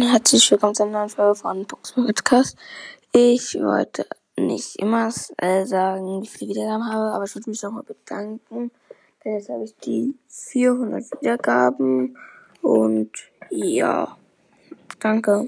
Herzlich willkommen zu einer neuen Folge von Box Podcast. Ich wollte nicht immer äh, sagen, wie viele Wiedergaben ich habe, aber ich würde mich nochmal bedanken. Denn jetzt habe ich die 400 Wiedergaben und ja, danke.